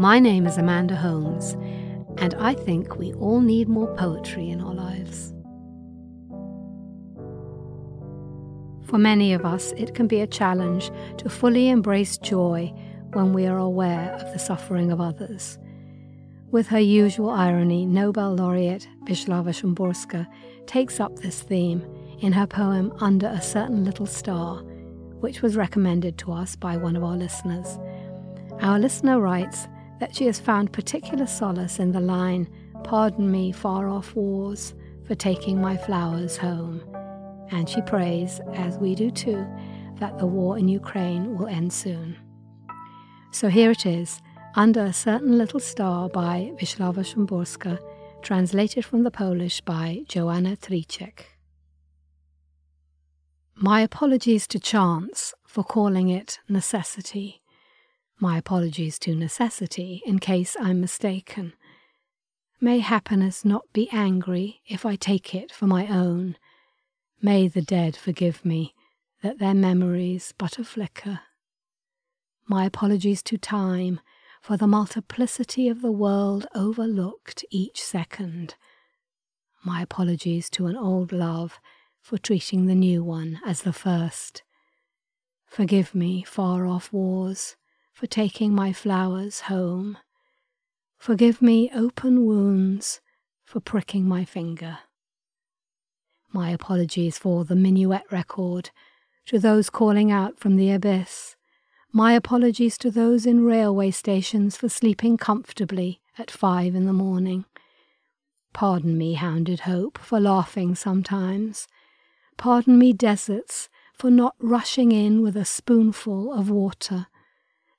My name is Amanda Holmes, and I think we all need more poetry in our lives. For many of us, it can be a challenge to fully embrace joy when we are aware of the suffering of others. With her usual irony, Nobel laureate Wisława Szymborska takes up this theme in her poem Under a Certain Little Star, which was recommended to us by one of our listeners. Our listener writes that she has found particular solace in the line, Pardon me, far off wars, for taking my flowers home. And she prays, as we do too, that the war in Ukraine will end soon. So here it is, Under a Certain Little Star by Wisława Szymborska, translated from the Polish by Joanna Trzeciak. My apologies to chance for calling it necessity. My apologies to necessity in case I'm mistaken. May happiness not be angry if I take it for my own. May the dead forgive me that their memories but a flicker. My apologies to time for the multiplicity of the world overlooked each second. My apologies to an old love for treating the new one as the first. Forgive me, far off wars for taking my flowers home. Forgive me open wounds for pricking my finger. My apologies for the minuet record to those calling out from the abyss. My apologies to those in railway stations for sleeping comfortably at five in the morning. Pardon me, hounded hope, for laughing sometimes. Pardon me, deserts, for not rushing in with a spoonful of water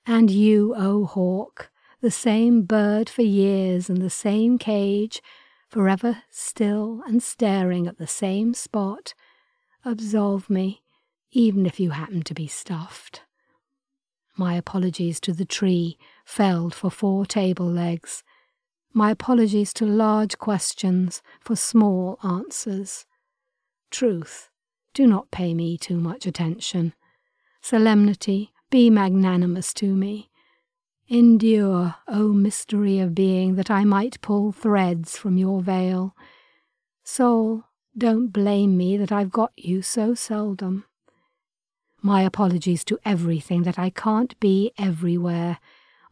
and you, O hawk, the same bird for years in the same cage, forever still and staring at the same spot, absolve me, even if you happen to be stuffed. My apologies to the tree felled for four table legs. My apologies to large questions for small answers. Truth, do not pay me too much attention. Solemnity, be magnanimous to me. Endure, O mystery of being, that I might pull threads from your veil. Soul, don't blame me that I've got you so seldom. My apologies to everything that I can't be everywhere.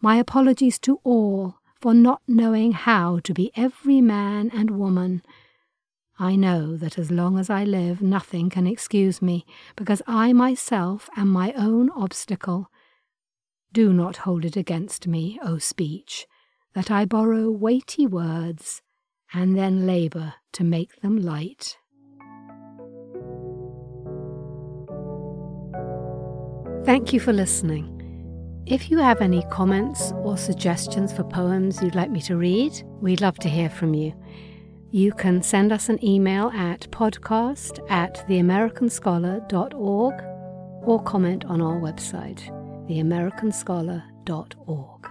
My apologies to all for not knowing how to be every man and woman I know that as long as I live, nothing can excuse me, because I myself am my own obstacle. Do not hold it against me, O speech, that I borrow weighty words and then labour to make them light. Thank you for listening. If you have any comments or suggestions for poems you'd like me to read, we'd love to hear from you. You can send us an email at podcast at theamericanscholar.org or comment on our website, theamericanscholar.org.